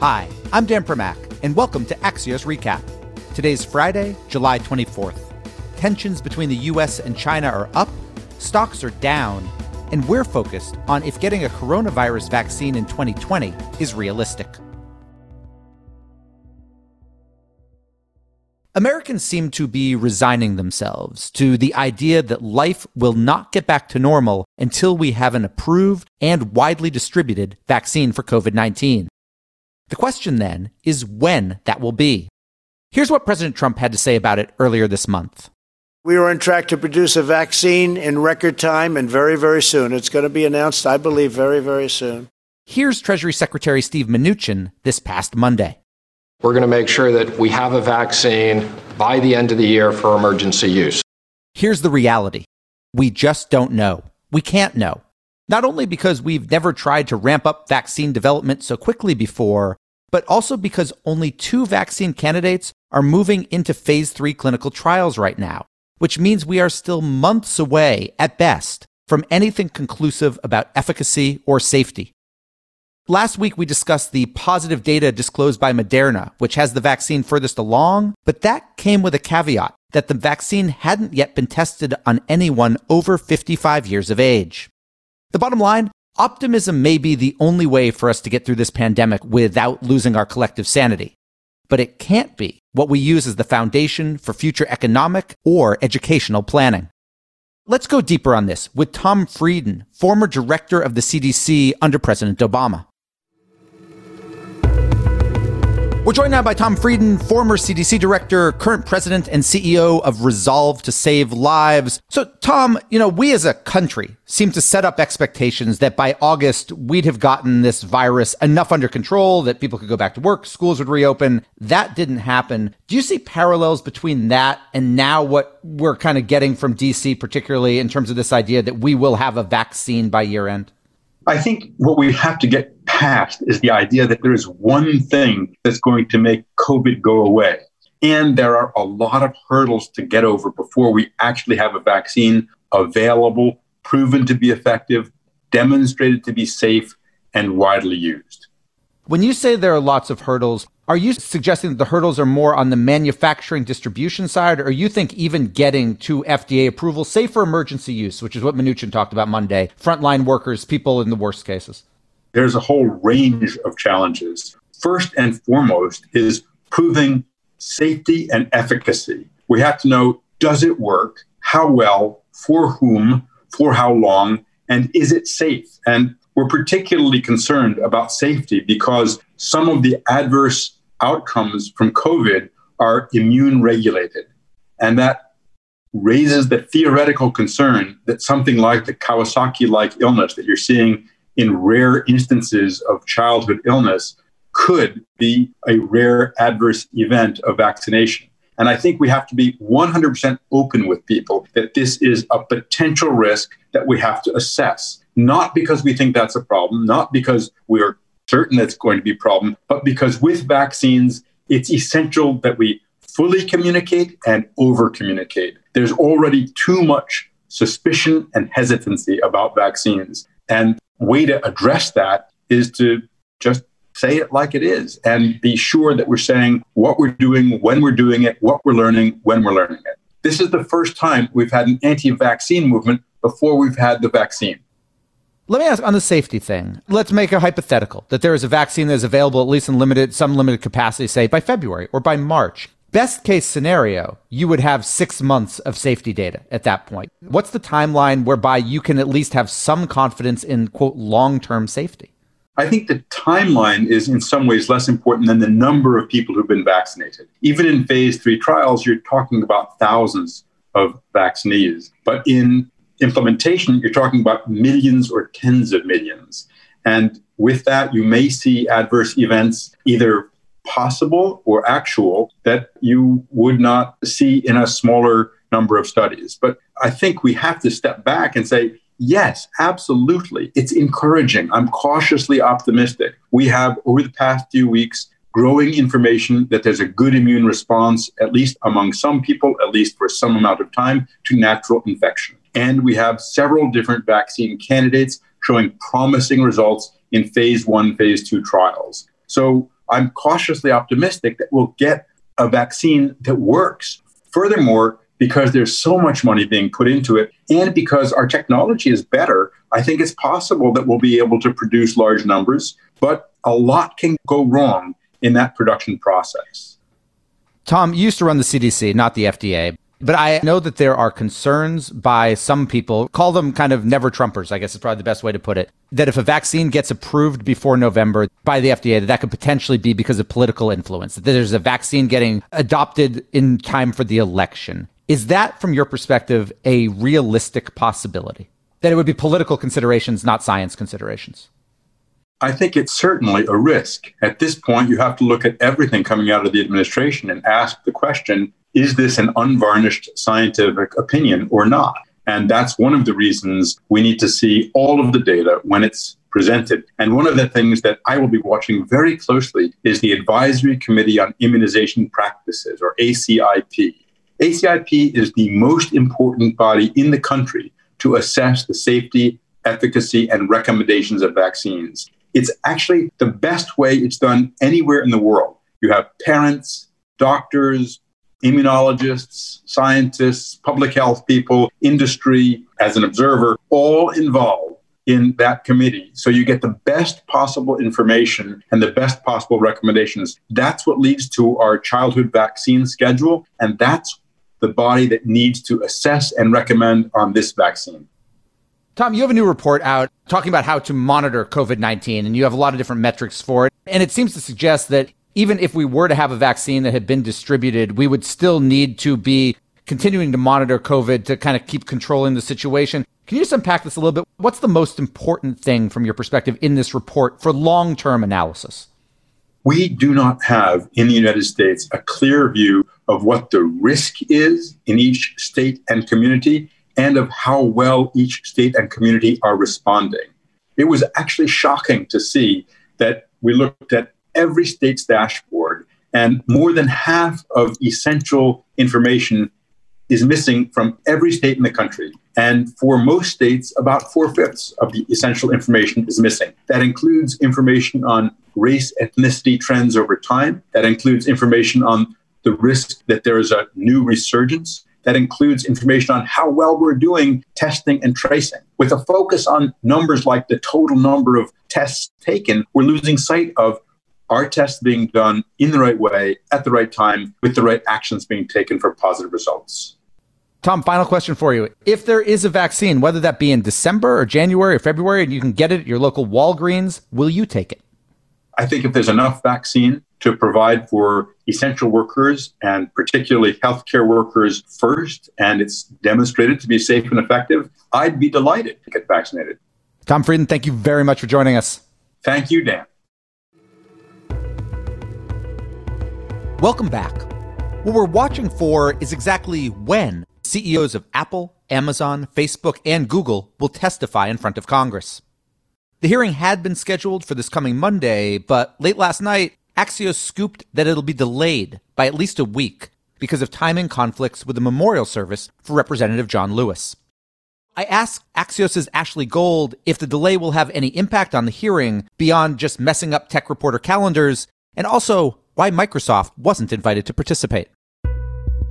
Hi, I'm Dan Primack, and welcome to Axios Recap. Today's Friday, July 24th. Tensions between the U.S. and China are up, stocks are down, and we're focused on if getting a coronavirus vaccine in 2020 is realistic. Americans seem to be resigning themselves to the idea that life will not get back to normal until we have an approved and widely distributed vaccine for COVID 19. The question then is when that will be. Here's what President Trump had to say about it earlier this month. We are on track to produce a vaccine in record time and very, very soon. It's going to be announced, I believe, very, very soon. Here's Treasury Secretary Steve Mnuchin this past Monday. We're going to make sure that we have a vaccine by the end of the year for emergency use. Here's the reality we just don't know. We can't know. Not only because we've never tried to ramp up vaccine development so quickly before, but also because only two vaccine candidates are moving into phase three clinical trials right now, which means we are still months away at best from anything conclusive about efficacy or safety. Last week, we discussed the positive data disclosed by Moderna, which has the vaccine furthest along, but that came with a caveat that the vaccine hadn't yet been tested on anyone over 55 years of age. The bottom line optimism may be the only way for us to get through this pandemic without losing our collective sanity. But it can't be what we use as the foundation for future economic or educational planning. Let's go deeper on this with Tom Frieden, former director of the CDC under President Obama. We're joined now by Tom Frieden, former CDC director, current president and CEO of Resolve to Save Lives. So, Tom, you know, we as a country seem to set up expectations that by August we'd have gotten this virus enough under control that people could go back to work, schools would reopen. That didn't happen. Do you see parallels between that and now what we're kind of getting from DC, particularly in terms of this idea that we will have a vaccine by year end? I think what we have to get past is the idea that there is one thing that's going to make COVID go away. And there are a lot of hurdles to get over before we actually have a vaccine available, proven to be effective, demonstrated to be safe, and widely used. When you say there are lots of hurdles, are you suggesting that the hurdles are more on the manufacturing distribution side, or you think even getting to FDA approval, say for emergency use, which is what Mnuchin talked about Monday, frontline workers, people in the worst cases? There's a whole range of challenges. First and foremost is proving safety and efficacy. We have to know does it work? How well? For whom? For how long? And is it safe? And we're particularly concerned about safety because some of the adverse outcomes from COVID are immune regulated. And that raises the theoretical concern that something like the Kawasaki like illness that you're seeing in rare instances of childhood illness could be a rare adverse event of vaccination. And I think we have to be 100% open with people that this is a potential risk that we have to assess, not because we think that's a problem, not because we're certain that's going to be a problem, but because with vaccines, it's essential that we fully communicate and over communicate. There's already too much suspicion and hesitancy about vaccines. And way to address that is to just say it like it is and be sure that we're saying what we're doing, when we're doing it, what we're learning, when we're learning it. This is the first time we've had an anti vaccine movement before we've had the vaccine. Let me ask on the safety thing. Let's make a hypothetical that there is a vaccine that is available, at least in limited, some limited capacity, say by February or by March. Best case scenario, you would have six months of safety data at that point. What's the timeline whereby you can at least have some confidence in, quote, long term safety? I think the timeline is in some ways less important than the number of people who've been vaccinated. Even in phase three trials, you're talking about thousands of vaccinees. But in implementation, you're talking about millions or tens of millions. And with that, you may see adverse events either possible or actual that you would not see in a smaller number of studies. But I think we have to step back and say, Yes, absolutely. It's encouraging. I'm cautiously optimistic. We have, over the past few weeks, growing information that there's a good immune response, at least among some people, at least for some amount of time, to natural infection. And we have several different vaccine candidates showing promising results in phase one, phase two trials. So I'm cautiously optimistic that we'll get a vaccine that works. Furthermore, because there's so much money being put into it and because our technology is better, I think it's possible that we'll be able to produce large numbers, but a lot can go wrong in that production process. Tom, you used to run the CDC, not the FDA. But I know that there are concerns by some people, call them kind of never Trumpers, I guess is probably the best way to put it, that if a vaccine gets approved before November by the FDA, that, that could potentially be because of political influence, that there's a vaccine getting adopted in time for the election. Is that, from your perspective, a realistic possibility? That it would be political considerations, not science considerations? I think it's certainly a risk. At this point, you have to look at everything coming out of the administration and ask the question is this an unvarnished scientific opinion or not? And that's one of the reasons we need to see all of the data when it's presented. And one of the things that I will be watching very closely is the Advisory Committee on Immunization Practices, or ACIP. ACIP is the most important body in the country to assess the safety, efficacy, and recommendations of vaccines. It's actually the best way it's done anywhere in the world. You have parents, doctors, immunologists, scientists, public health people, industry as an observer, all involved in that committee. So you get the best possible information and the best possible recommendations. That's what leads to our childhood vaccine schedule. And that's the body that needs to assess and recommend on this vaccine. Tom, you have a new report out talking about how to monitor COVID 19, and you have a lot of different metrics for it. And it seems to suggest that even if we were to have a vaccine that had been distributed, we would still need to be continuing to monitor COVID to kind of keep controlling the situation. Can you just unpack this a little bit? What's the most important thing from your perspective in this report for long term analysis? We do not have in the United States a clear view of what the risk is in each state and community and of how well each state and community are responding. It was actually shocking to see that we looked at every state's dashboard, and more than half of essential information is missing from every state in the country. And for most states, about four fifths of the essential information is missing. That includes information on race, ethnicity trends over time. That includes information on the risk that there is a new resurgence. That includes information on how well we're doing testing and tracing. With a focus on numbers like the total number of tests taken, we're losing sight of are tests being done in the right way, at the right time, with the right actions being taken for positive results? Tom, final question for you. If there is a vaccine, whether that be in December or January or February, and you can get it at your local Walgreens, will you take it? I think if there's enough vaccine to provide for essential workers and particularly healthcare workers first, and it's demonstrated to be safe and effective, I'd be delighted to get vaccinated. Tom Frieden, thank you very much for joining us. Thank you, Dan. Welcome back. What we're watching for is exactly when CEOs of Apple, Amazon, Facebook, and Google will testify in front of Congress. The hearing had been scheduled for this coming Monday, but late last night, Axios scooped that it'll be delayed by at least a week because of timing conflicts with the memorial service for Representative John Lewis. I asked Axios' Ashley Gold if the delay will have any impact on the hearing beyond just messing up tech reporter calendars, and also why Microsoft wasn't invited to participate.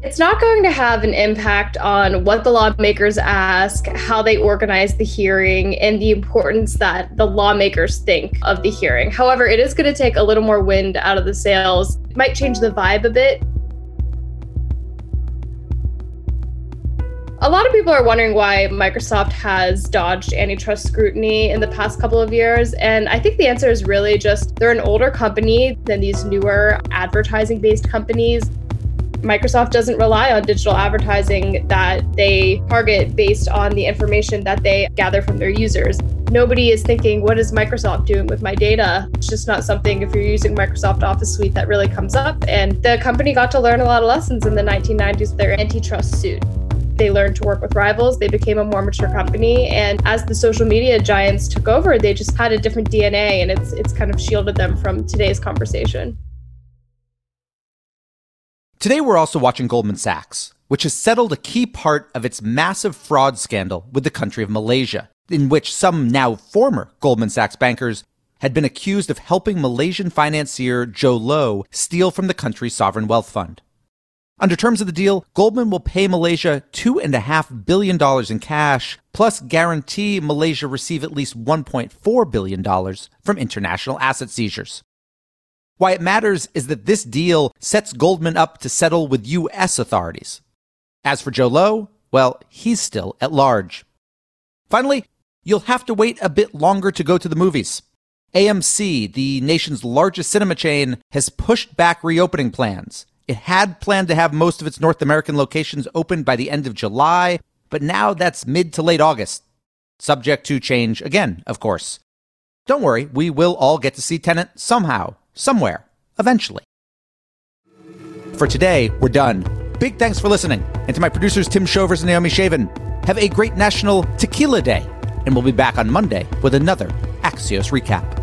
It's not going to have an impact on what the lawmakers ask, how they organize the hearing, and the importance that the lawmakers think of the hearing. However, it is going to take a little more wind out of the sails. It might change the vibe a bit. A lot of people are wondering why Microsoft has dodged antitrust scrutiny in the past couple of years. And I think the answer is really just they're an older company than these newer advertising based companies. Microsoft doesn't rely on digital advertising that they target based on the information that they gather from their users. Nobody is thinking, what is Microsoft doing with my data? It's just not something, if you're using Microsoft Office Suite, that really comes up. And the company got to learn a lot of lessons in the 1990s with their antitrust suit. They learned to work with rivals. They became a more mature company. And as the social media giants took over, they just had a different DNA and it's, it's kind of shielded them from today's conversation. Today, we're also watching Goldman Sachs, which has settled a key part of its massive fraud scandal with the country of Malaysia, in which some now former Goldman Sachs bankers had been accused of helping Malaysian financier Jho Low steal from the country's sovereign wealth fund. Under terms of the deal, Goldman will pay Malaysia $2.5 billion in cash, plus guarantee Malaysia receive at least $1.4 billion from international asset seizures. Why it matters is that this deal sets Goldman up to settle with U.S. authorities. As for Jho Low, well, he's still at large. Finally, you'll have to wait a bit longer to go to the movies. AMC, the nation's largest cinema chain, has pushed back reopening plans it had planned to have most of its North American locations open by the end of July, but now that's mid to late August. Subject to change again, of course. Don't worry, we will all get to see Tenet somehow, somewhere, eventually. For today, we're done. Big thanks for listening. And to my producers, Tim Shovers and Naomi Shavin, have a great National Tequila Day. And we'll be back on Monday with another Axios recap.